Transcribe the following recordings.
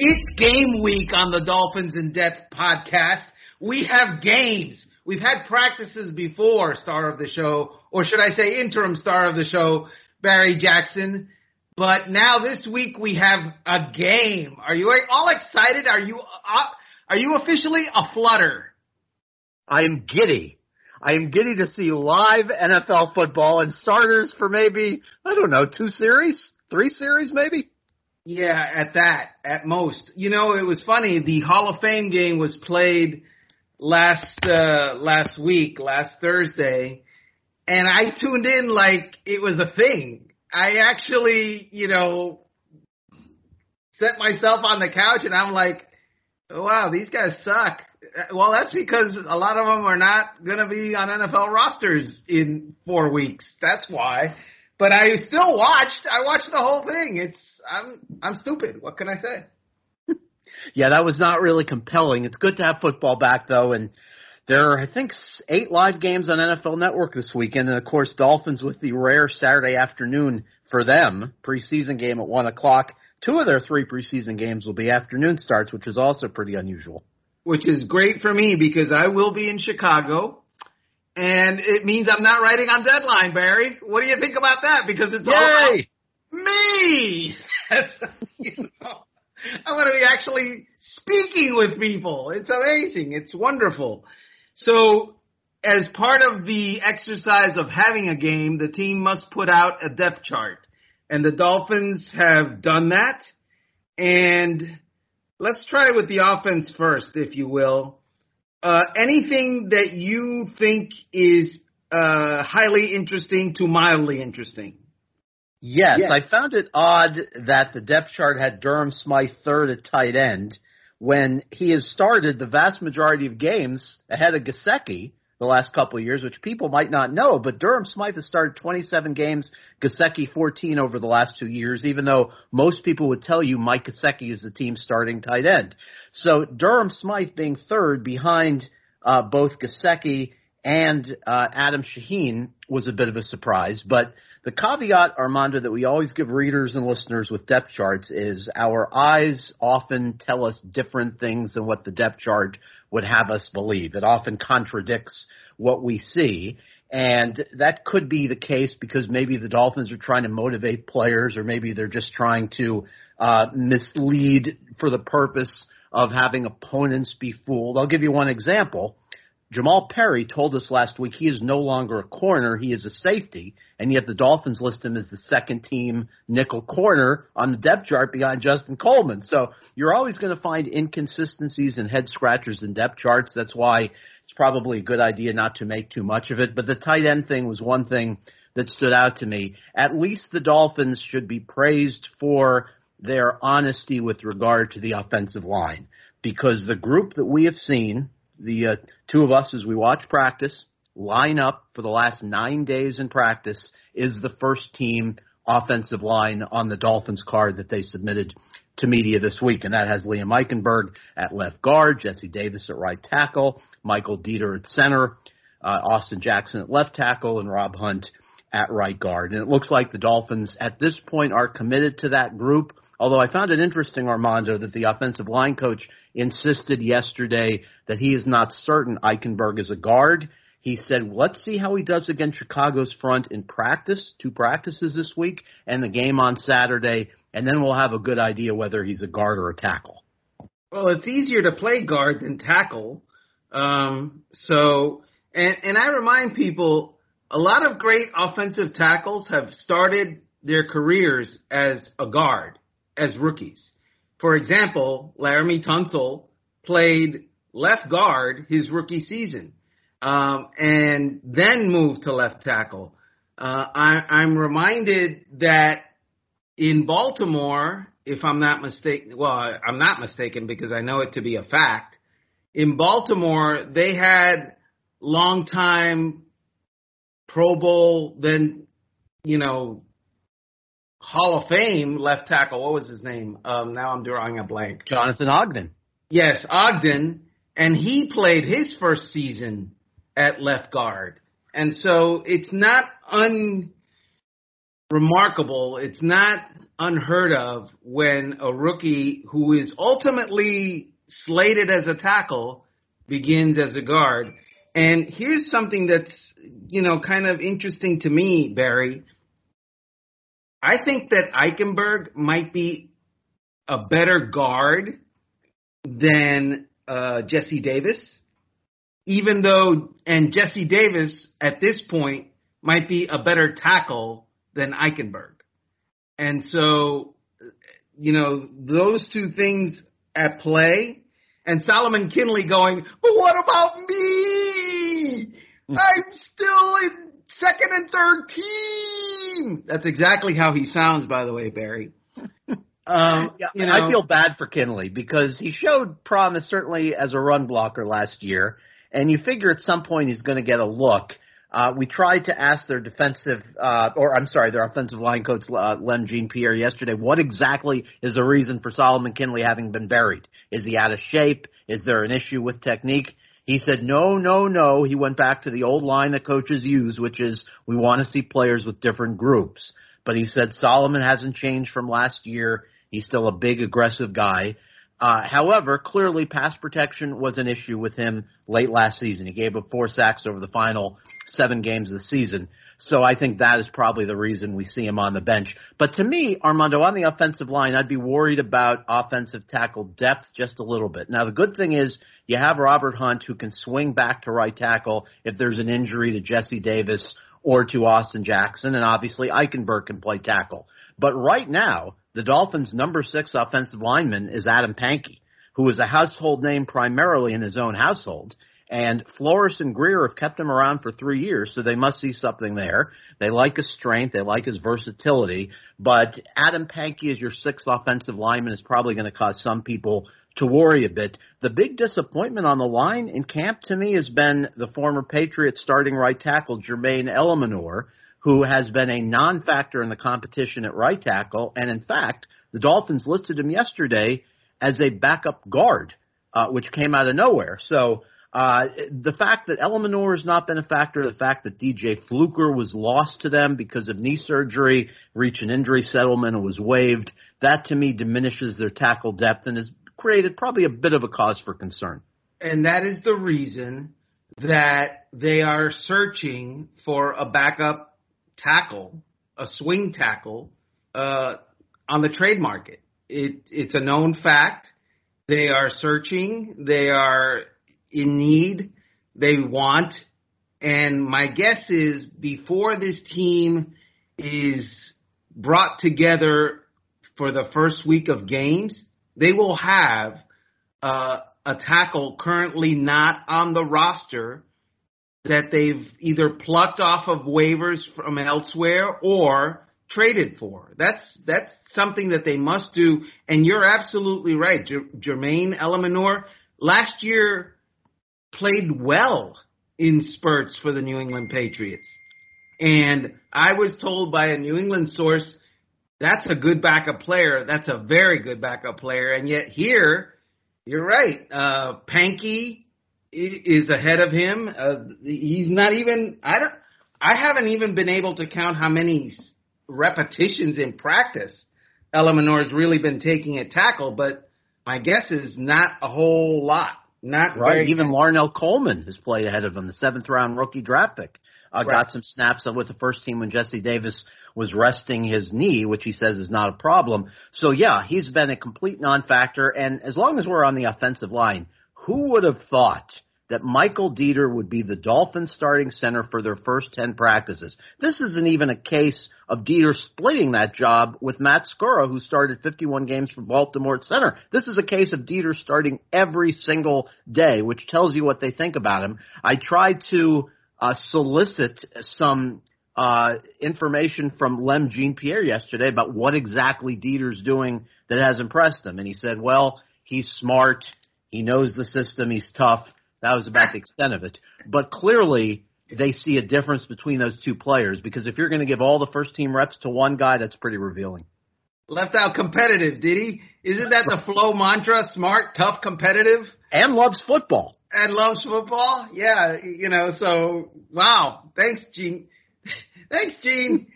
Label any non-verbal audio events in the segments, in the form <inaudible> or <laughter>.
It's game week on the Dolphins in Depth podcast. We have games. We've had practices before, star of the show, or should I say interim star of the show, Barry Jackson. But now this week we have a game. Are you all excited? Are you uh, are you officially a flutter? I am giddy. I am giddy to see live NFL football and starters for maybe I don't know two series, three series maybe. Yeah, at that, at most. You know, it was funny. The Hall of Fame game was played last uh last week, last Thursday, and I tuned in like it was a thing. I actually, you know, set myself on the couch and I'm like, oh, wow, these guys suck. Well, that's because a lot of them are not going to be on NFL rosters in four weeks. That's why. But I still watched. I watched the whole thing. It's I'm I'm stupid. What can I say? <laughs> yeah, that was not really compelling. It's good to have football back though, and there are I think eight live games on NFL Network this weekend, and of course Dolphins with the rare Saturday afternoon for them preseason game at one o'clock. Two of their three preseason games will be afternoon starts, which is also pretty unusual. Which is great for me because I will be in Chicago and it means I'm not writing on deadline, Barry. What do you think about that? Because it's Yay! all me. <laughs> you know, I'm going to be actually speaking with people. It's amazing. It's wonderful. So, as part of the exercise of having a game, the team must put out a depth chart, and the Dolphins have done that. And let's try with the offense first, if you will. Uh, anything that you think is uh, highly interesting to mildly interesting? Yes, yes, I found it odd that the depth chart had Durham Smythe third at tight end when he has started the vast majority of games ahead of Gesicki the last couple of years, which people might not know, but Durham Smythe has started 27 games, Gesicki 14 over the last two years, even though most people would tell you Mike Gesicki is the team's starting tight end. So Durham Smythe being third behind uh, both Gesicki and uh, Adam Shaheen was a bit of a surprise, but the caveat, Armando, that we always give readers and listeners with depth charts is our eyes often tell us different things than what the depth chart would have us believe. It often contradicts what we see. And that could be the case because maybe the Dolphins are trying to motivate players or maybe they're just trying to uh, mislead for the purpose of having opponents be fooled. I'll give you one example. Jamal Perry told us last week he is no longer a corner, he is a safety, and yet the Dolphins list him as the second team nickel corner on the depth chart behind Justin Coleman. So you're always going to find inconsistencies and head scratchers in depth charts. That's why it's probably a good idea not to make too much of it. But the tight end thing was one thing that stood out to me. At least the Dolphins should be praised for their honesty with regard to the offensive line because the group that we have seen the uh, two of us as we watch practice line up for the last nine days in practice is the first team offensive line on the Dolphins card that they submitted to media this week, and that has Liam Eichenberg at left guard, Jesse Davis at right tackle, Michael Deiter at center, uh, Austin Jackson at left tackle, and Rob Hunt at right guard. And it looks like the Dolphins at this point are committed to that group. Although I found it interesting, Armando, that the offensive line coach insisted yesterday that he is not certain Eichenberg is a guard. He said, let's see how he does against Chicago's front in practice, two practices this week, and the game on Saturday, and then we'll have a good idea whether he's a guard or a tackle. Well, it's easier to play guard than tackle. Um, so, and, and I remind people, a lot of great offensive tackles have started their careers as a guard, as rookies. For example, Laremy Tunsil played left guard his rookie season, um, and then moved to left tackle. Uh, I, I'm reminded that in Baltimore, if I'm not mistaken, well, I'm not mistaken because I know it to be a fact. In Baltimore, they had longtime Pro Bowl, then you know Hall of Fame left tackle. What was his name? Um, now I'm drawing a blank. Jonathan Ogden. Yes, Ogden, and he played his first season at left guard, and so it's not unremarkable. It's not unheard of when a rookie who is ultimately slated as a tackle begins as a guard. And here's something that's, you know, kind of interesting to me, Barry. I think that Eichenberg might be a better guard than uh, Jesse Davis, even though, and Jesse Davis at this point might be a better tackle than Eichenberg. And so, you know, those two things at play, and Solomon Kindley going, but what about me? I'm still in second and third team. That's exactly how he sounds, by the way, Barry. <laughs> Um, yeah, you know, I feel bad for Kindley because he showed promise certainly as a run blocker last year, and you figure at some point he's going to get a look. Uh, we tried to ask their defensive, uh, or I'm sorry, their offensive line coach, uh, Lem Jeanpierre yesterday, what exactly is the reason for Solomon Kindley having been buried? Is he out of shape? Is there an issue with technique? He said, no, no, no. He went back to the old line that coaches use, which is we want to see players with different groups. But he said Solomon hasn't changed from last year. He's still a big, aggressive guy. Uh, however, clearly pass protection was an issue with him late last season. He gave up four sacks over the final seven games of the season. So I think that is probably the reason we see him on the bench. But to me, Armando, on the offensive line, I'd be worried about offensive tackle depth just a little bit. Now, the good thing is you have Robert Hunt who can swing back to right tackle if there's an injury to Jesse Davis or to Austin Jackson, and obviously Eichenberg can play tackle. But right now, the Dolphins' number six offensive lineman is Adam Pankey, who is a household name primarily in his own household. And Flores and Greer have kept him around for three years, so they must see something there. They like his strength, they like his versatility, but Adam Pankey as your sixth offensive lineman is probably going to cause some people to worry a bit. The big disappointment on the line in camp to me has been the former Patriots starting right tackle Jermaine Eluemunor, who has been a non-factor in the competition at right tackle, and in fact, the Dolphins listed him yesterday as a backup guard, uh, which came out of nowhere. So uh, the fact that Eluemunor has not been a factor, the fact that DJ Fluker was lost to them because of knee surgery, reached an injury settlement and was waived, that to me diminishes their tackle depth and has created probably a bit of a cause for concern. And that is the reason that they are searching for a backup tackle, a swing tackle, uh, on the trade market. It, it's a known fact. They are searching. They are in need. They want. And my guess is before this team is brought together for the first week of games, they will have uh, a tackle currently not on the roster that they've either plucked off of waivers from elsewhere or traded for. That's that's something that they must do. And you're absolutely right, J- Jermaine Eluemunor last year played well in spurts for the New England Patriots. And I was told by a New England source that's a good backup player. That's a very good backup player. And yet here, you're right. Uh, Pankey is ahead of him. Uh, he's not even. I don't. I haven't even been able to count how many repetitions in practice Eluemunor has really been taking a tackle, but my guess is not a whole lot. Not right. Even good. Larnell Coleman has played ahead of him, the seventh round rookie draft pick. Uh, right. Got some snaps with the first team when Jesse Davis was resting his knee, which he says is not a problem. So yeah, he's been a complete non-factor. And as long as we're on the offensive line, who would have thought that Michael Deiter would be the Dolphins starting center for their first 10 practices. This isn't even a case of Deiter splitting that job with Matt Skura, who started 51 games for Baltimore at center. This is a case of Deiter starting every single day, which tells you what they think about him. I tried to uh, solicit some uh, information from Lem Jeanpierre yesterday about what exactly Deiter's doing that has impressed him. And he said, well, he's smart. He knows the system. He's tough. That was about the extent of it. But clearly, they see a difference between those two players because if you're going to give all the first team reps to one guy, that's pretty revealing. Left out competitive, did he? Isn't that the flow mantra? Smart, tough, competitive? And loves football. And loves football? Yeah, you know, so, wow. Thanks, Gene. <laughs> Thanks, Gene.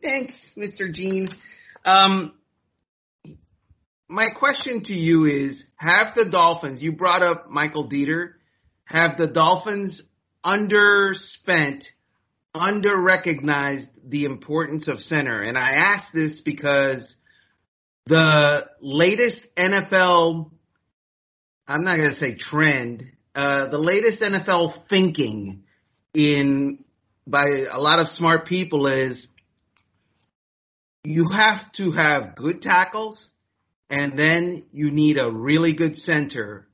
Thanks, Mr. Gene. Um, my question to you is: Have the Dolphins? You brought up Michael Deiter, Have the Dolphins underspent, under recognized the importance of center? And I ask this because the latest NFL, I'm not going to say trend, uh, the latest NFL thinking in by a lot of smart people is you have to have good tackles and then you need a really good center,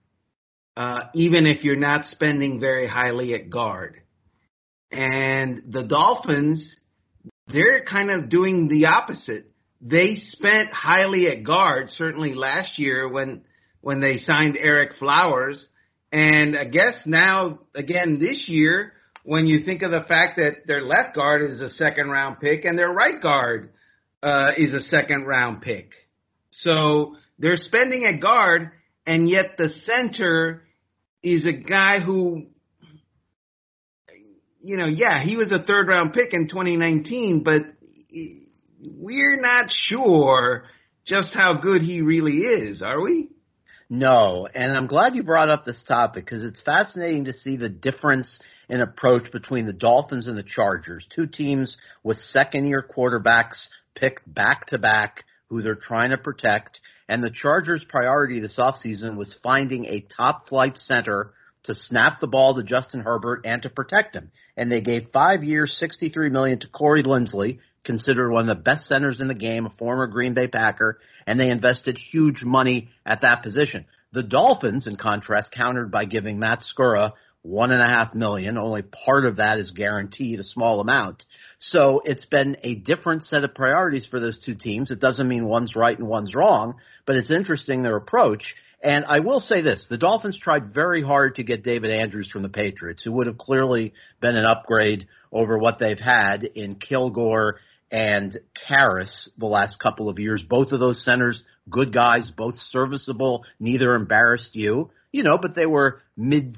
uh, even if you're not spending very highly at guard. And the Dolphins, they're kind of doing the opposite. They spent highly at guard, certainly last year when when they signed Ereck Flowers, and I guess now again this year when you think of the fact that their left guard is a second round pick and their right guard uh, is a second round pick. So they're spending a guard, and yet the center is a guy who, you know, yeah, he was a third round pick in 2019, but we're not sure just how good he really is, are we? No, and I'm glad you brought up this topic because it's fascinating to see the difference in approach between the Dolphins and the Chargers, two teams with second year quarterbacks picked back to back who they're trying to protect. And the Chargers' priority this offseason was finding a top flight center to snap the ball to Justin Herbert and to protect him. And they gave five years, 63 million to Corey Linsley, considered one of the best centers in the game, a former Green Bay Packer, and they invested huge money at that position. The Dolphins, in contrast, countered by giving Matt Skura one and a half million. Only part of that is guaranteed, a small amount. So it's been a different set of priorities for those two teams. It doesn't mean one's right and one's wrong, but it's interesting their approach. And I will say this, the Dolphins tried very hard to get David Andrews from the Patriots, who would have clearly been an upgrade over what they've had in Kilgore and Karras the last couple of years. Both of those centers, good guys, both serviceable, neither embarrassed you, you know, but they were mid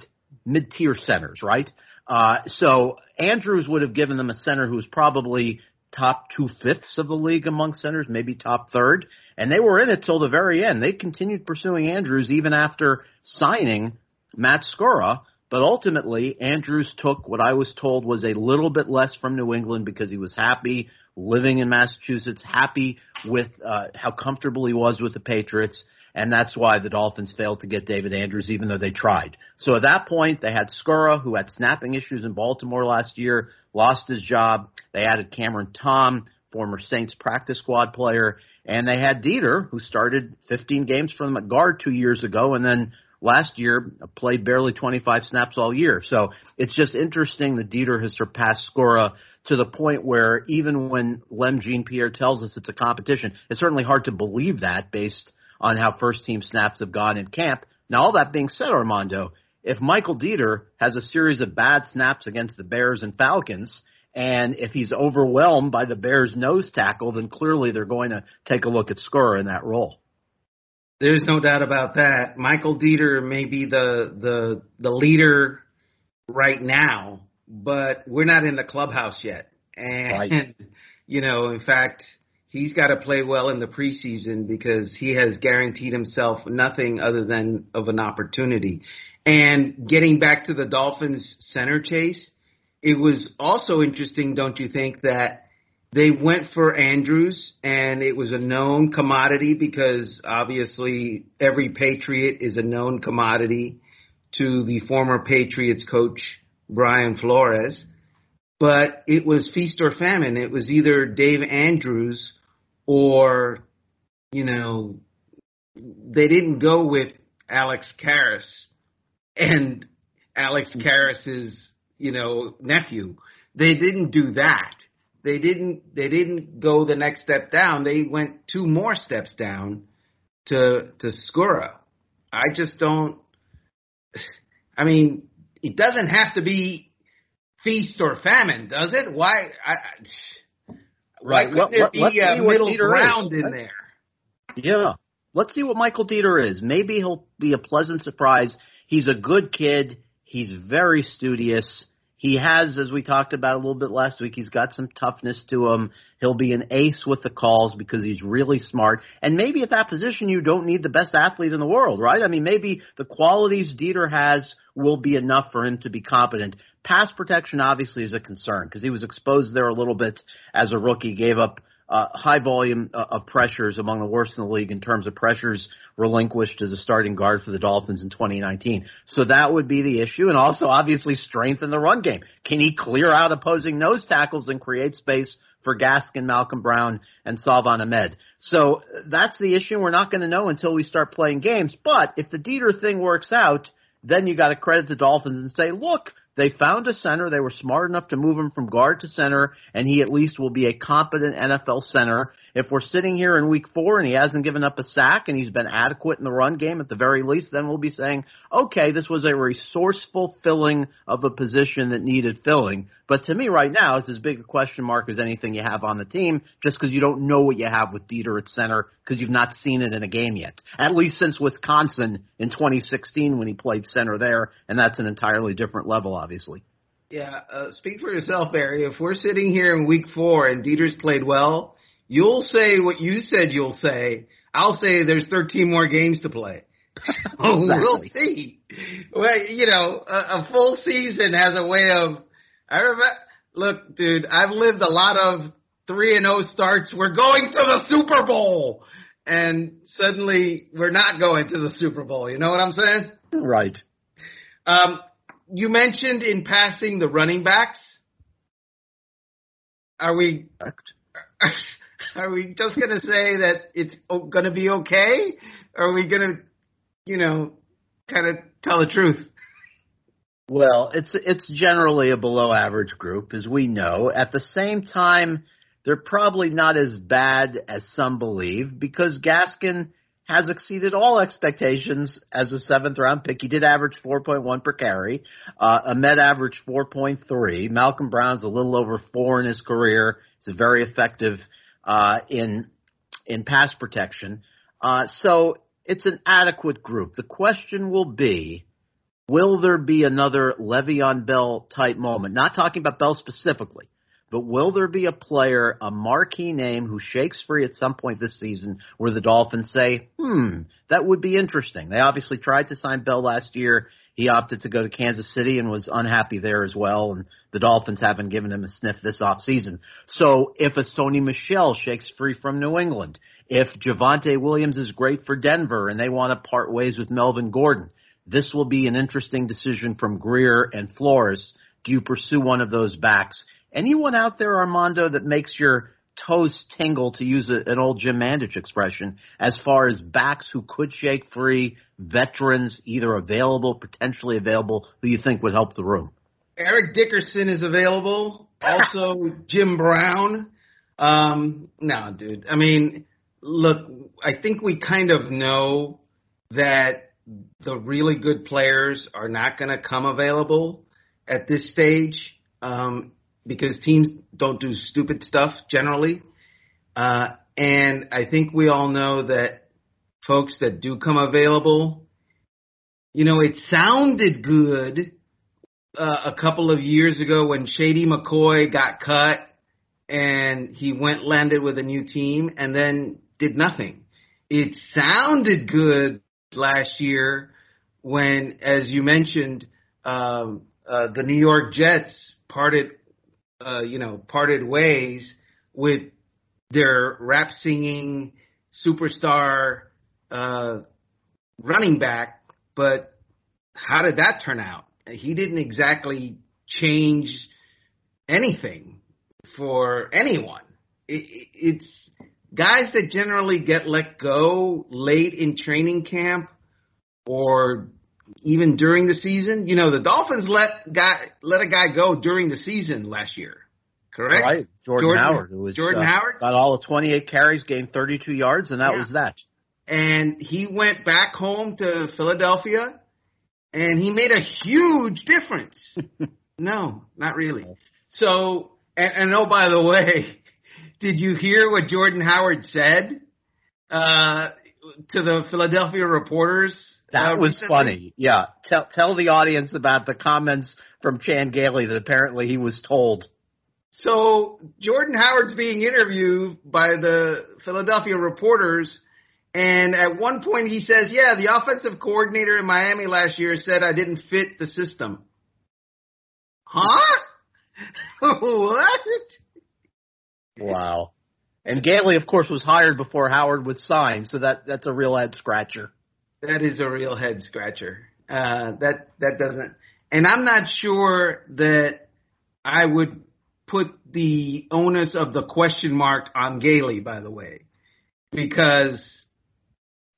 mid tier centers, right? Uh, so Andrews would have given them a center who was probably top two fifths of the league among centers, maybe top third, and they were in it till the very end. They continued pursuing Andrews even after signing Matt Skura, but ultimately Andrews took what I was told was a little bit less from New England because he was happy living in Massachusetts, happy with uh, how comfortable he was with the Patriots and that's why the Dolphins failed to get David Andrews, even though they tried. So at that point, they had Skura, who had snapping issues in Baltimore last year, lost his job. They added Cameron Tom, former Saints practice squad player, and they had Deiter, who started 15 games from the guard two years ago, and then last year played barely 25 snaps all year. So it's just interesting that Deiter has surpassed Skura to the point where even when Lem Jeanpierre tells us it's a competition, it's certainly hard to believe that based on how first team snaps have gone in camp. Now, all that being said, Armando, if Michael Deiter has a series of bad snaps against the Bears and Falcons, and if he's overwhelmed by the Bears' nose tackle, then clearly they're going to take a look at Skura in that role. There's no doubt about that. Michael Deiter may be the the the leader right now, but we're not in the clubhouse yet. And right. <laughs> you know, in fact, he's got to play well in the preseason because he has guaranteed himself nothing other than of an opportunity. And getting back to the Dolphins center chase, it was also interesting, don't you think, that they went for Andrews and it was a known commodity because obviously every Patriot is a known commodity to the former Patriots coach Brian Flores. But it was feast or famine. It was either Dave Andrews or you know they didn't go with Alex Karras and Alex Karras's you know nephew. They didn't do that. They didn't they didn't go the next step down. They went two more steps down to to Skura. I just don't <sighs> I mean, it doesn't have to be feast or famine, does it? Why I, Right. Couldn't there be uh, a middle ground is, in there? Yeah. Let's see what Michael Deiter is. Maybe he'll be a pleasant surprise. He's a good kid. He's very studious. He has, as we talked about a little bit last week, he's got some toughness to him. He'll be an ace with the calls because he's really smart. And maybe at that position, you don't need the best athlete in the world, right? I mean, maybe the qualities Deiter has will be enough for him to be competent. Pass protection obviously is a concern because he was exposed there a little bit as a rookie, gave up uh, high volume uh, of pressures among the worst in the league in terms of pressures relinquished as a starting guard for the Dolphins in 2019. So that would be the issue. And also obviously strength in the run game. Can he clear out opposing nose tackles and create space for Gaskin, Malcolm Brown, and Salvon Ahmed? So that's the issue. We're not going to know until we start playing games. But if the Deiter thing works out, then you got to credit the Dolphins and say, look, they found a center. They were smart enough to move him from guard to center, and he at least will be a competent NFL center. If we're sitting here in week four and he hasn't given up a sack and he's been adequate in the run game at the very least, then we'll be saying, okay, this was a resourceful filling of a position that needed filling. But to me right now, it's as big a question mark as anything you have on the team just because you don't know what you have with Deiter at center because you've not seen it in a game yet. At least since Wisconsin in 2016 when he played center there, and that's an entirely different level, obviously. Yeah, uh, speak for yourself, Barry. If we're sitting here in week four and Deiter's played well, you'll say what you said you'll say. I'll say there's 13 more games to play. <laughs> exactly. We'll see. Well, you know, a, a full season has a way of. I remember. Look, dude, I've lived a lot of three and zero oh starts. We're going to the Super Bowl, and suddenly we're not going to the Super Bowl. You know what I'm saying? Right. Um, you mentioned in passing the running backs. Are we? <laughs> <laughs> Are we just going to say that it's going to be okay? Or are we going to, you know, kind of tell the truth? Well, it's it's generally a below average group, as we know. At the same time, they're probably not as bad as some believe because Gaskin has exceeded all expectations as a seventh round pick. He did average 4.1 per carry. Uh, Ahmed averaged 4.3. Malcolm Brown's a little over four in his career. He's a very effective uh, in in pass protection. Uh, so it's an adequate group. The question will be, will there be another Le'Veon Bell type moment? Not talking about Bell specifically, but will there be a player, a marquee name who shakes free at some point this season where the Dolphins say, hmm, that would be interesting. They obviously tried to sign Bell last year. He opted to go to Kansas City and was unhappy there as well, and the Dolphins haven't given him a sniff this offseason. So if a Sony Michel shakes free from New England, if Javonte Williams is great for Denver and they want to part ways with Melvin Gordon, this will be an interesting decision from Greer and Flores. Do you pursue one of those backs? Anyone out there, Armando, that makes your toes tingle, to use a, an old Jim Mandich expression, as far as backs who could shake free, veterans either available, potentially available, who you think would help the room? Eric Dickerson is available. <laughs> Also, Jim Brown. Um, no, dude. I mean, look, I think we kind of know that the really good players are not going to come available at this stage. Um, because teams don't do stupid stuff generally. Uh, and I think we all know that folks that do come available, you know, it sounded good uh, a couple of years ago when Shady McCoy got cut and he went landed with a new team and then did nothing. It sounded good last year when, as you mentioned, um, uh, the New York Jets parted uh, you know, parted ways with their rap singing superstar uh, running back, but how did that turn out? He didn't exactly change anything for anyone. It, it's guys that generally get let go late in training camp or even during the season. You know, the Dolphins let guy let a guy go during the season last year. Correct. Right, Jordan, Jordan Howard, who was Jordan uh, Howard got all of 28 carries, gained 32 yards, and that yeah. was that. And he went back home to Philadelphia, and he made a huge difference. <laughs> no, not really. So, and, and oh, by the way, <laughs> did you hear what Jordan Howard said uh, to the Philadelphia reporters that uh, was recently? funny. Yeah. Tell tell the audience about the comments from Chan Gailey that apparently he was told. So Jordan Howard's being interviewed by the Philadelphia reporters, and at one point he says, "Yeah, the offensive coordinator in Miami last year said I didn't fit the system." Huh? <laughs> what? Wow. And Gailey, of course, was hired before Howard was signed, so that that's a real head scratcher. That is a real head scratcher. Uh, that that doesn't, and I'm not sure that I would put the onus of the question mark on Gailey. By the way, because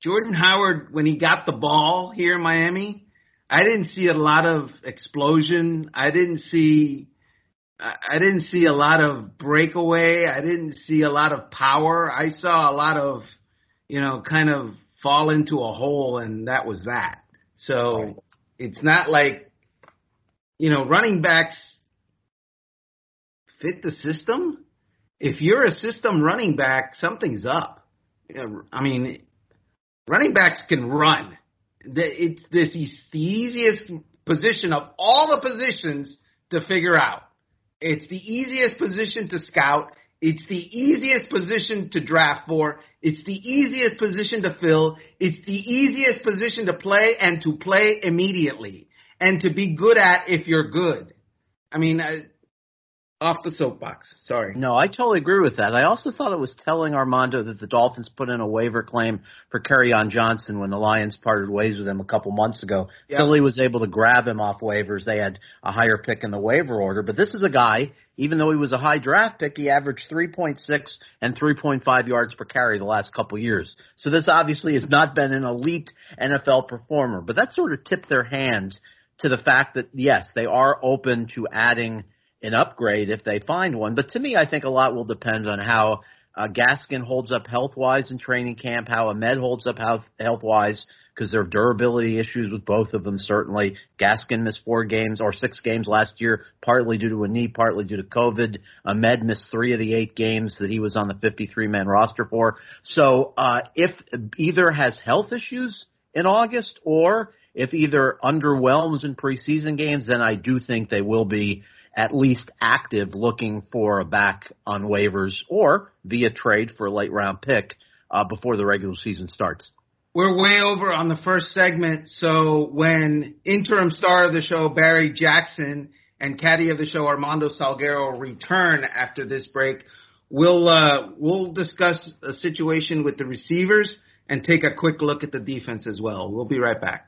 Jordan Howard, when he got the ball here in Miami, I didn't see a lot of explosion. I didn't see I didn't see a lot of breakaway. I didn't see a lot of power. I saw a lot of, you know, kind of fall into a hole and that was that. So right. it's not like, you know, running backs fit the system. If you're a system running back, something's up. I mean, running backs can run. It's this the easiest position of all the positions to figure out. It's the easiest position to scout. It's the easiest position to draft for. It's the easiest position to fill. It's the easiest position to play and to play immediately and to be good at if you're good. I mean, off the soapbox. Sorry. No, I totally agree with that. I also thought it was telling Armando that the Dolphins put in a waiver claim for Kerryon Johnson when the Lions parted ways with him a couple months ago. Philly was able to grab him off waivers. They had a higher pick in the waiver order, but this is a guy. Even though he was a high draft pick, he averaged 3.6 and 3.5 yards per carry the last couple years. So this obviously has not been an elite NFL performer, but that sort of tipped their hand to the fact that yes, they are open to adding an upgrade if they find one. But to me, I think a lot will depend on how uh, Gaskin holds up health wise in training camp, how Ahmed holds up health wise, because there are durability issues with both of them, certainly. Gaskin missed four games or six games last year, partly due to a knee, partly due to COVID. Ahmed missed three of the eight games that he was on the 53 man roster for. So, uh, if either has health issues in August or if either underwhelms in preseason games, then I do think they will be at least active looking for a back on waivers or via trade for a late round pick uh, before the regular season starts. We're way over on the first segment, so when interim star of the show Barry Jackson and caddy of the show Armando Salguero return after this break, we'll uh, we'll discuss a situation with the receivers and take a quick look at the defense as well. We'll be right back.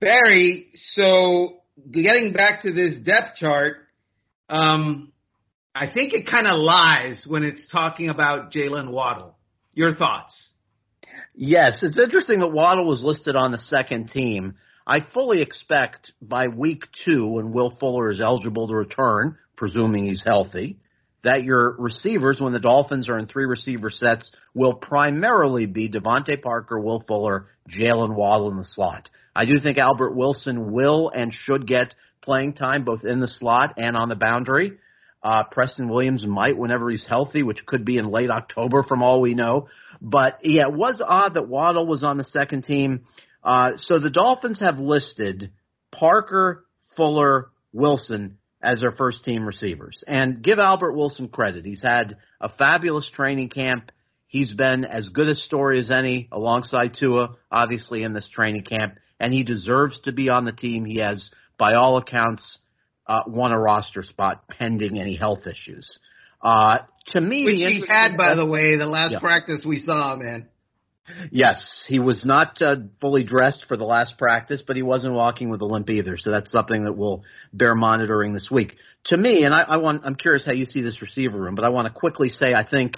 Barry, so getting back to this depth chart, um, I think it kind of lies when it's talking about Jaylen Waddle. Your thoughts? Yes, it's interesting that Waddle was listed on the second team. I fully expect by week two, when Will Fuller is eligible to return, presuming he's healthy, that your receivers, when the Dolphins are in three receiver sets, will primarily be DeVante Parker, Will Fuller, Jaylen Waddle in the slot. I do think Albert Wilson will and should get playing time both in the slot and on the boundary. Uh, Preston Williams might whenever he's healthy, which could be in late October from all we know. But yeah, it was odd that Waddle was on the second team. Uh, so the Dolphins have listed Parker, Fuller, Wilson as their first team receivers. And give Albert Wilson credit. He's had a fabulous training camp. He's been as good a story as any alongside Tua, obviously in this training camp and he deserves to be on the team. He has by all accounts, uh, won a roster spot pending any health issues. Uh, to me, which he had, by the way, the last yeah. practice we saw, man. Yes, he was not uh, fully dressed for the last practice, but he wasn't walking with a limp either. So that's something that we'll bear monitoring this week. To me, and I, I want, I'm curious how you see this receiver room, but I want to quickly say I think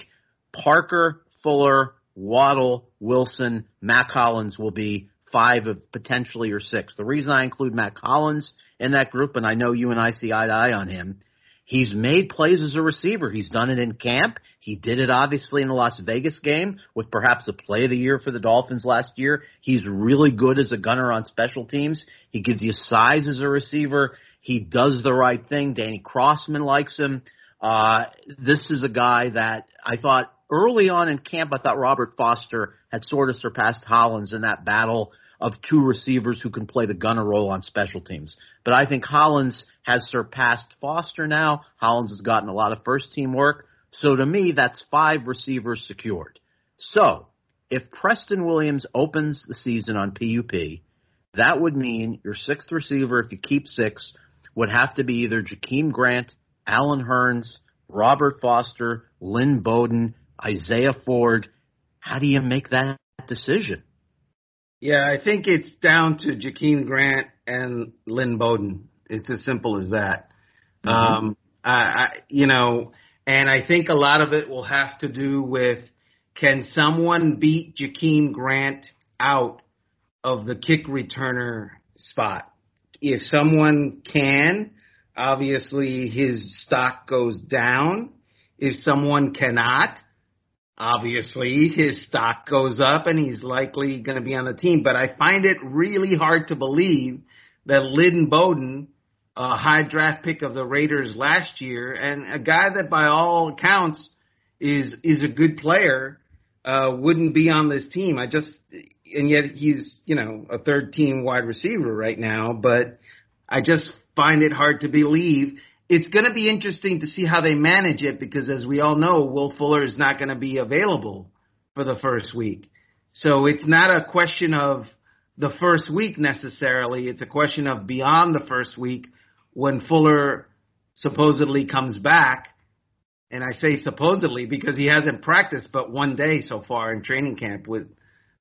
Parker, Fuller, Waddle, Wilson, Mack Hollins will be five of potentially or six. The reason I include Mack Hollins in that group, and I know you and I see eye to eye on him, he's made plays as a receiver. He's done it in camp. He did it obviously in the Las Vegas game with perhaps a play of the year for the Dolphins last year. He's really good as a gunner on special teams. He gives you size as a receiver. He does the right thing. Danny Crossman likes him. Uh, this is a guy that I thought early on in camp, I thought Robert Foster had sort of surpassed Hollins in that battle of two receivers who can play the gunner role on special teams. But I think Hollins has surpassed Foster now. Hollins has gotten a lot of first team work. So to me, that's five receivers secured. So if Preston Williams opens the season on PUP, that would mean your sixth receiver, if you keep six, would have to be either Jakeem Grant, Allen Hurns, Robert Foster, Lynn Bowden, Isaiah Ford. How do you make that decision? Yeah, I think it's down to Jakeem Grant and Lynn Bowden. It's as simple as that. Mm-hmm. Um, I, I, you know, and I think a lot of it will have to do with can someone beat Jakeem Grant out of the kick returner spot? If someone can, obviously his stock goes down. If someone cannot, obviously his stock goes up and he's likely going to be on the team. But I find it really hard to believe that Lynn Bowden, a high draft pick of the Raiders last year, and a guy that by all accounts is is a good player, uh, wouldn't be on this team. I just and yet he's you know a third team wide receiver right now, but I just find it hard to believe it's going to be interesting to see how they manage it because, as we all know, Will Fuller is not going to be available for the first week. So it's not a question of the first week necessarily. It's a question of beyond the first week when Fuller supposedly comes back. And I say supposedly because he hasn't practiced but one day so far in training camp with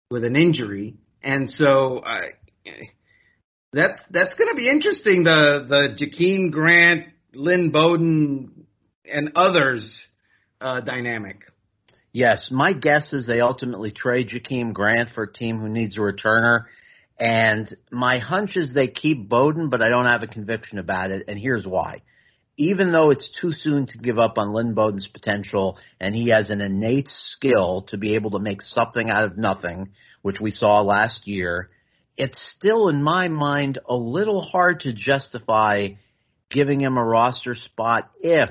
with an injury. And so uh, that's that's going to be interesting. The the Jakeem Grant Lynn Bowden and others uh, dynamic. Yes, my guess is they ultimately trade Jakeem Grant for a team who needs a returner. And my hunch is they keep Bowden, but I don't have a conviction about it. And here's why. Even though it's too soon to give up on Lynn Bowden's potential, and he has an innate skill to be able to make something out of nothing, which we saw last year, it's still, in my mind, a little hard to justify giving him a roster spot if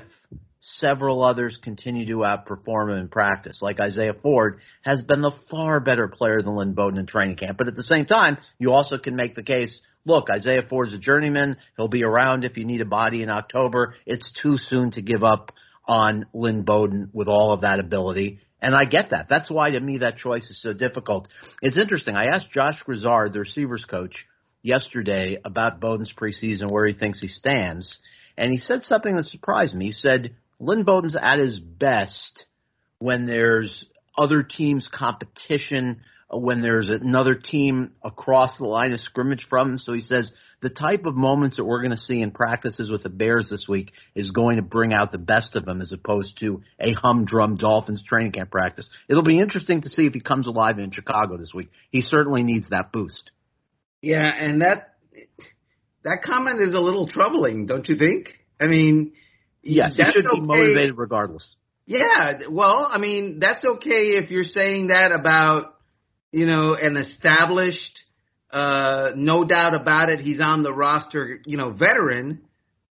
several others continue to outperform him in practice. Like Isaiah Ford has been the far better player than Lynn Bowden in training camp. But at the same time, you also can make the case, look, Isaiah Ford's a journeyman. He'll be around if you need a body in October. It's too soon to give up on Lynn Bowden with all of that ability. And I get that. That's why to me that choice is so difficult. It's interesting. I asked Josh Grizzard, the receivers coach, yesterday about Bowden's preseason, where he thinks he stands, and he said something that surprised me. He said Lynn Bowden's at his best when there's other teams' competition, when there's another team across the line of scrimmage from him. So he says the type of moments that we're going to see in practices with the Bears this week is going to bring out the best of him as opposed to a humdrum Dolphins training camp practice. It'll be interesting to see if he comes alive in Chicago this week. He certainly needs that boost. Yeah, and that that comment is a little troubling, don't you think? I mean, yes, you should okay. be motivated regardless. Yeah, well, I mean, that's okay if you're saying that about you know an established, uh, no doubt about it, he's on the roster, you know, veteran.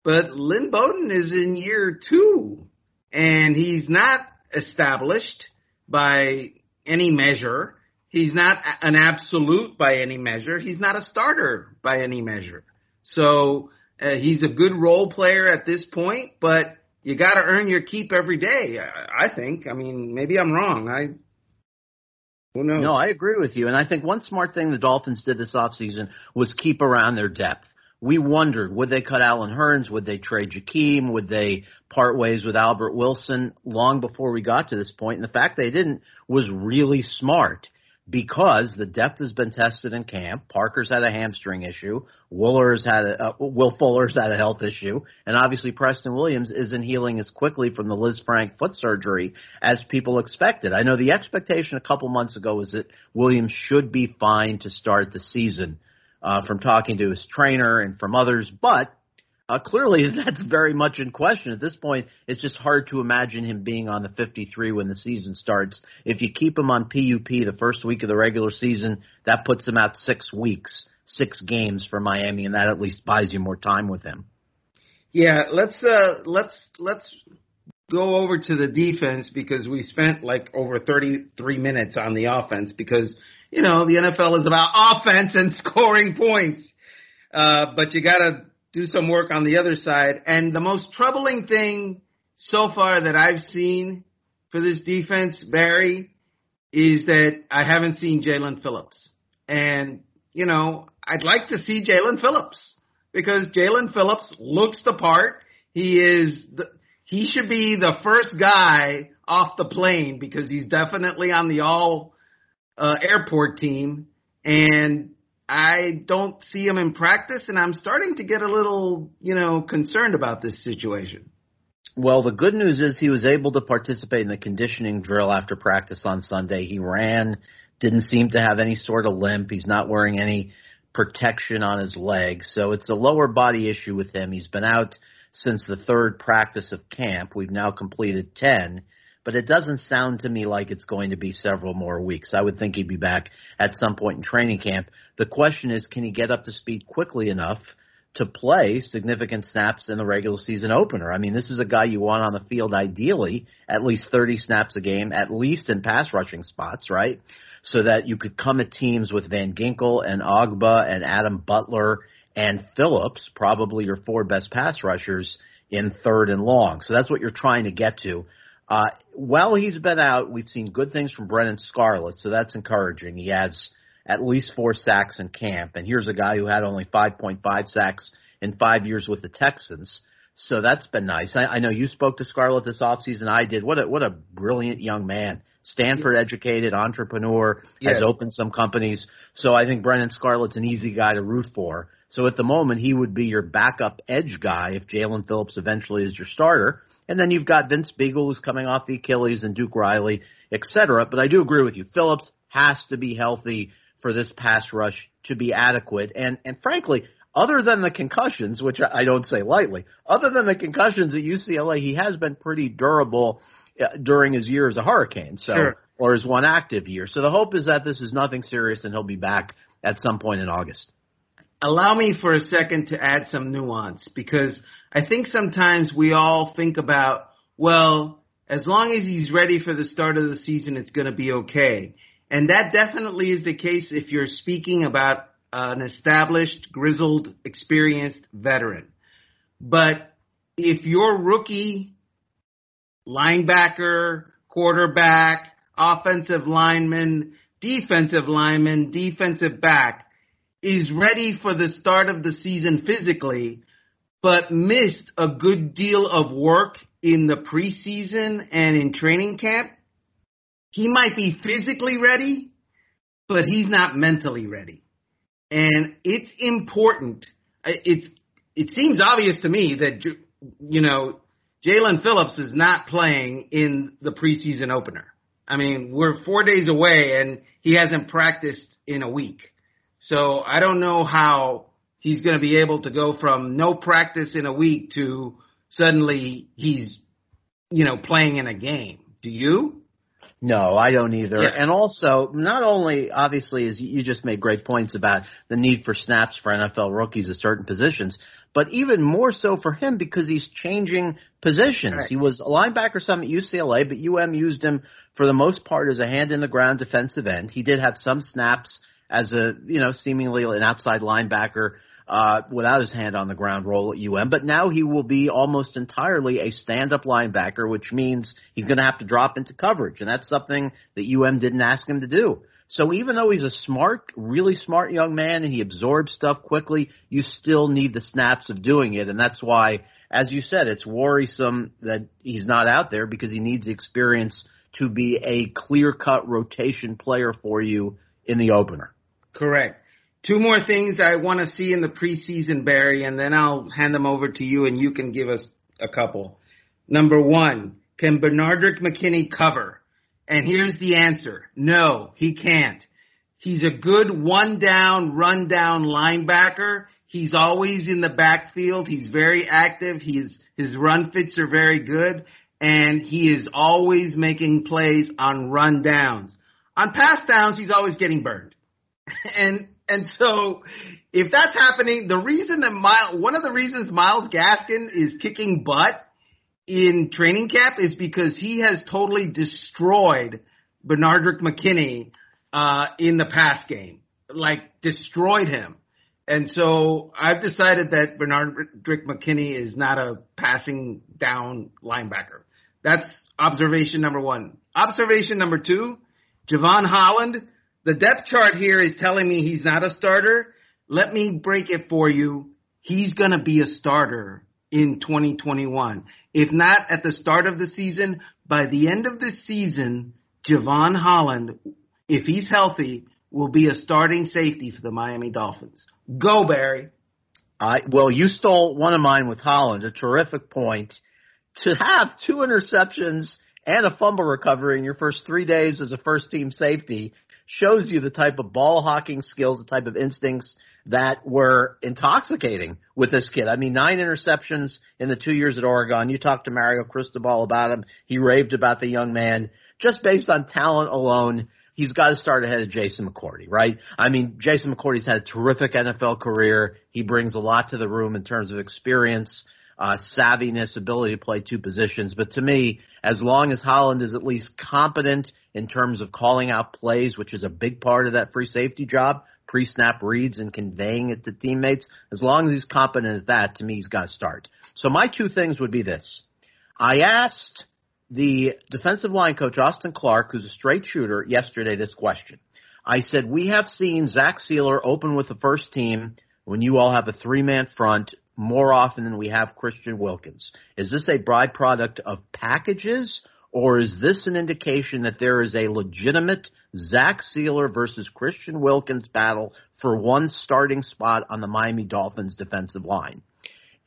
But Lynn Bowden is in year two, and he's not established by any measure. He's not an absolute by any measure. He's not a starter by any measure. So uh, he's a good role player at this point, but you got to earn your keep every day. I, I think. I mean, maybe I'm wrong. I? No, I agree with you. And I think one smart thing the Dolphins did this offseason was keep around their depth. We wondered would they cut Allen Hurns, would they trade Jakeem, would they part ways with Albert Wilson long before we got to this point. And the fact they didn't was really smart because the depth has been tested in camp. Parker's had a hamstring issue. Wooler's had a, uh, Will Fuller's had a health issue, and obviously Preston Williams isn't healing as quickly from the Lisfranc foot surgery as people expected. I know the expectation a couple months ago was that Williams should be fine to start the season. Uh, from talking to his trainer and from others, but uh, clearly, <laughs> that's very much in question at this point. It's just hard to imagine him being on the 53 when the season starts. If you keep him on PUP the first week of the regular season, that puts him out six weeks, six games for Miami, and that at least buys you more time with him. Yeah, let's uh, let's let's go over to the defense because we spent like over 33 minutes on the offense because you know the NFL is about <laughs> offense and scoring points. Uh, but you gotta do some work on the other side. And the most troubling thing so far that I've seen for this defense, Barry, is that I haven't seen Jaelan Phillips. And, you know, I'd like to see Jaelan Phillips because Jaelan Phillips looks the part. He is the, he should be the first guy off the plane because he's definitely on the all uh, airport team. And I don't see him in practice, and I'm starting to get a little, you know, concerned about this situation. Well, the good news is he was able to participate in the conditioning drill after practice on Sunday. He ran, didn't seem to have any sort of limp. He's not wearing any protection on his legs. So it's a lower body issue with him. He's been out since the third practice of camp. We've now completed 10 but it doesn't sound to me like it's going to be several more weeks. I would think he'd be back at some point in training camp. The question is, can he get up to speed quickly enough to play significant snaps in the regular season opener? I mean, this is a guy you want on the field ideally at least 30 snaps a game, at least in pass rushing spots, right? So that you could come at teams with Van Ginkel and Ogbah and Adam Butler and Phillips, probably your four best pass rushers in third and long. So that's what you're trying to get to. Uh, while he's been out, we've seen good things from Brennan Scarlett, so that's encouraging. He has at least four sacks in camp, and here's a guy who had only 5.5 sacks in five years with the Texans. So that's been nice. I, I know you spoke to Scarlett this offseason. I did. What a what a brilliant young man. Stanford educated, entrepreneur, has opened some companies. So I think Brennan Scarlett's an easy guy to root for. So at the moment, he would be your backup edge guy if Jaelan Phillips eventually is your starter. And then you've got Vince Biegel who's coming off the Achilles and Duke Riley, et cetera. But I do agree with you. Phillips has to be healthy for this pass rush to be adequate. And, and frankly, other than the concussions, which I don't say lightly, other than the concussions at UCLA, he has been pretty durable uh, during his year as a Hurricane. So, sure. or his one active year. So the hope is that this is nothing serious and he'll be back at some point in August. Allow me for a second to add some nuance because I think sometimes we all think about, well, as long as he's ready for the start of the season, it's going to be okay. And that definitely is the case if you're speaking about an established, grizzled, experienced veteran. But if your rookie linebacker, quarterback, offensive lineman, defensive lineman, defensive back is ready for the start of the season physically, but missed a good deal of work in the preseason and in training camp, he might be physically ready, but he's not mentally ready. And it's important. It's it seems obvious to me that you know Jaelan Phillips is not playing in the preseason opener. I mean, we're four days away and he hasn't practiced in a week. So I don't know how he's going to be able to go from no practice in a week to suddenly he's, you know, playing in a game. Do you? No, I don't either. Yeah. And also, not only obviously as you just made great points about the need for snaps for NFL rookies at certain positions, but even more so for him because he's changing positions. Right. He was a linebacker some at UCLA, but UM used him for the most part as a hand in the ground defensive end. He did have some snaps as a, you know, seemingly an outside linebacker uh, without his hand on the ground role at UM, but now he will be almost entirely a stand-up linebacker, which means he's going to have to drop into coverage, and that's something that UM didn't ask him to do. So even though he's a smart, really smart young man and he absorbs stuff quickly, you still need the snaps of doing it. And that's why, as you said, it's worrisome that he's not out there because he needs experience to be a clear cut rotation player for you in the opener. Correct. Two more things I want to see in the preseason, Barry, and then I'll hand them over to you and you can give us a couple. Number one, can Benardrick McKinney cover? And here's the answer. No, he can't. He's a good one down, run down linebacker. He's always in the backfield. He's very active. He's, his run fits are very good and he is always making plays on run downs. On pass downs, he's always getting burned. <laughs> and, and so if that's happening, the reason that Myles, one of the reasons Myles Gaskin is kicking butt in training camp is because he has totally destroyed Benardrick McKinney uh, in the pass game, like destroyed him. And so I've decided that Benardrick McKinney is not a passing down linebacker. That's observation number one. Observation number two, Jevon Holland. The depth chart here is telling me he's not a starter. Let me break it for you. He's going to be a starter in 2021. If not at the start of the season, by the end of the season, Jevon Holland, if he's healthy, will be a starting safety for the Miami Dolphins. Go, Barry. I well, you stole one of mine with Holland, a terrific point. To have two interceptions and a fumble recovery in your first three days as a first team safety shows you the type of ball hawking skills, the type of instincts that were intoxicating with this kid. I mean, nine interceptions in the two years at Oregon. You talked to Mario Cristobal about him. He raved about the young man. Just based on talent alone, he's got to start ahead of Jason McCourty, right? I mean, Jason McCourty's had a terrific NFL career. He brings a lot to the room in terms of experience, uh, savviness, ability to play two positions. But to me, as long as Holland is at least competent in terms of calling out plays, which is a big part of that free safety job, pre-snap reads and conveying it to teammates, as long as he's competent at that, to me, he's got to start. So my two things would be this. I asked the defensive line coach, Austin Clark, who's a straight shooter, yesterday this question. I said, we have seen Zach Sieler open with the first team when you all have a three-man front more often than we have Christian Wilkins. Is this a byproduct of packages or is this an indication that there is a legitimate Zach Sieler versus Christian Wilkins battle for one starting spot on the Miami Dolphins defensive line?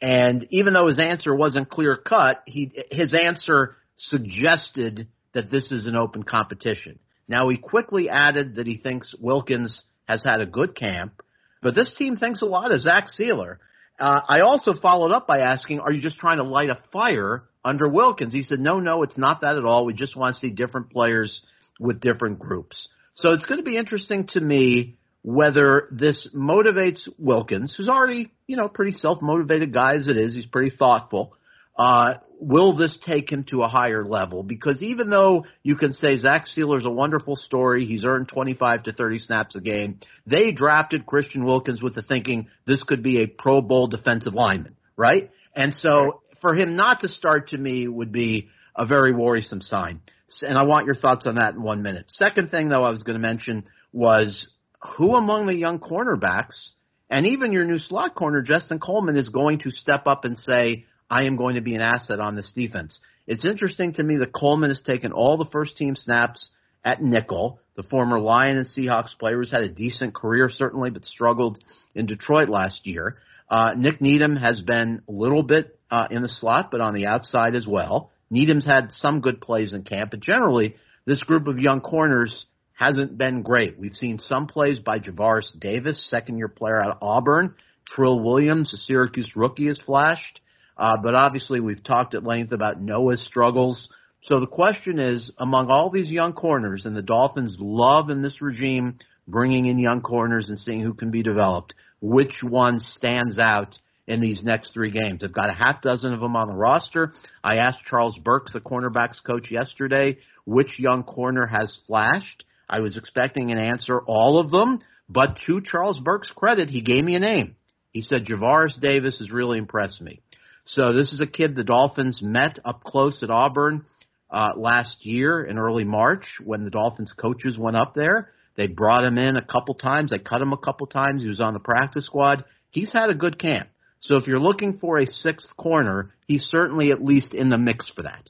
And even though his answer wasn't clear cut, he, his answer suggested that this is an open competition. Now he quickly added that he thinks Wilkins has had a good camp, but this team thinks a lot of Zach Sieler. Uh, I also followed up by asking, are you just trying to light a fire under Wilkins? He said, no, no, it's not that at all. We just want to see different players with different groups. So it's going to be interesting to me whether this motivates Wilkins, who's already, you know, pretty self-motivated guy as it is. He's pretty thoughtful. Uh, will this take him to a higher level? Because even though you can say Zach Sieler's a wonderful story, he's earned 25 to 30 snaps a game, they drafted Christian Wilkins with the thinking this could be a Pro Bowl defensive lineman, right? And so for him not to start to me would be a very worrisome sign. And I want your thoughts on that in one minute. Second thing though I was going to mention was who among the young cornerbacks and even your new slot corner, Justin Coleman, is going to step up and say, I am going to be an asset on this defense. It's interesting to me that Coleman has taken all the first team snaps at nickel. The former Lion and Seahawks player who's had a decent career certainly, but struggled in Detroit last year. Uh, Nik Needham has been a little bit uh, in the slot, but on the outside as well. Needham's had some good plays in camp, but generally this group of young corners hasn't been great. We've seen some plays by Javaris Davis, second year player out of Auburn. Trill Williams, a Syracuse rookie, has flashed. Uh, but obviously, we've talked at length about Noah's struggles. So the question is, among all these young corners, and the Dolphins love in this regime bringing in young corners and seeing who can be developed, which one stands out in these next three games? I've got a half dozen of them on the roster. I asked Charles Burks, the cornerbacks coach, yesterday, which young corner has flashed. I was expecting an answer, all of them, but to Charles Burke's credit, he gave me a name. He said Javaris Davis has really impressed me. So this is a kid the Dolphins met up close at Auburn uh, last year in early March when the Dolphins coaches went up there. They brought him in a couple times. They cut him a couple times. He was on the practice squad. He's had a good camp. So if you're looking for a sixth corner, he's certainly at least in the mix for that.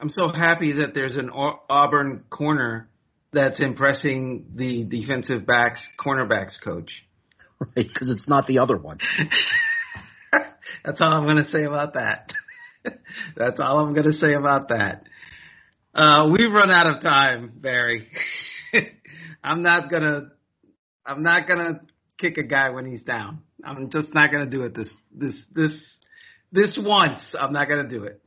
I'm so happy that there's an Auburn corner that's impressing the defensive backs, cornerbacks coach. <laughs> Right, because it's not the other one. <laughs> <laughs> that's all I'm going to say about that. <laughs> that's all I'm going to say about that. Uh, we've run out of time, Barry. <laughs> I'm not gonna, I'm not gonna kick a guy when he's down. I'm just not gonna do it this, this, this, this once. I'm not gonna do it.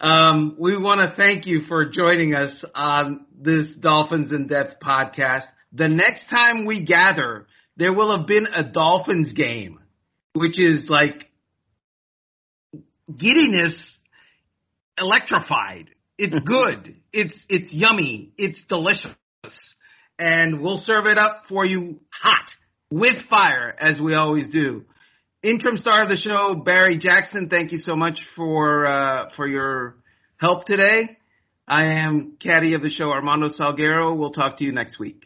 Um, we want to thank you for joining us on this Dolphins in Depth podcast. The next time we gather, there will have been a Dolphins game, which is like giddiness electrified. It's <laughs> good. it's it's yummy. It's delicious. And we'll serve it up for you hot with fire as we always do interim star of the show, Barry Jackson. Thank you so much for uh, for your help today. I am caddy of the show, Armando Salguero. We'll talk to you next week.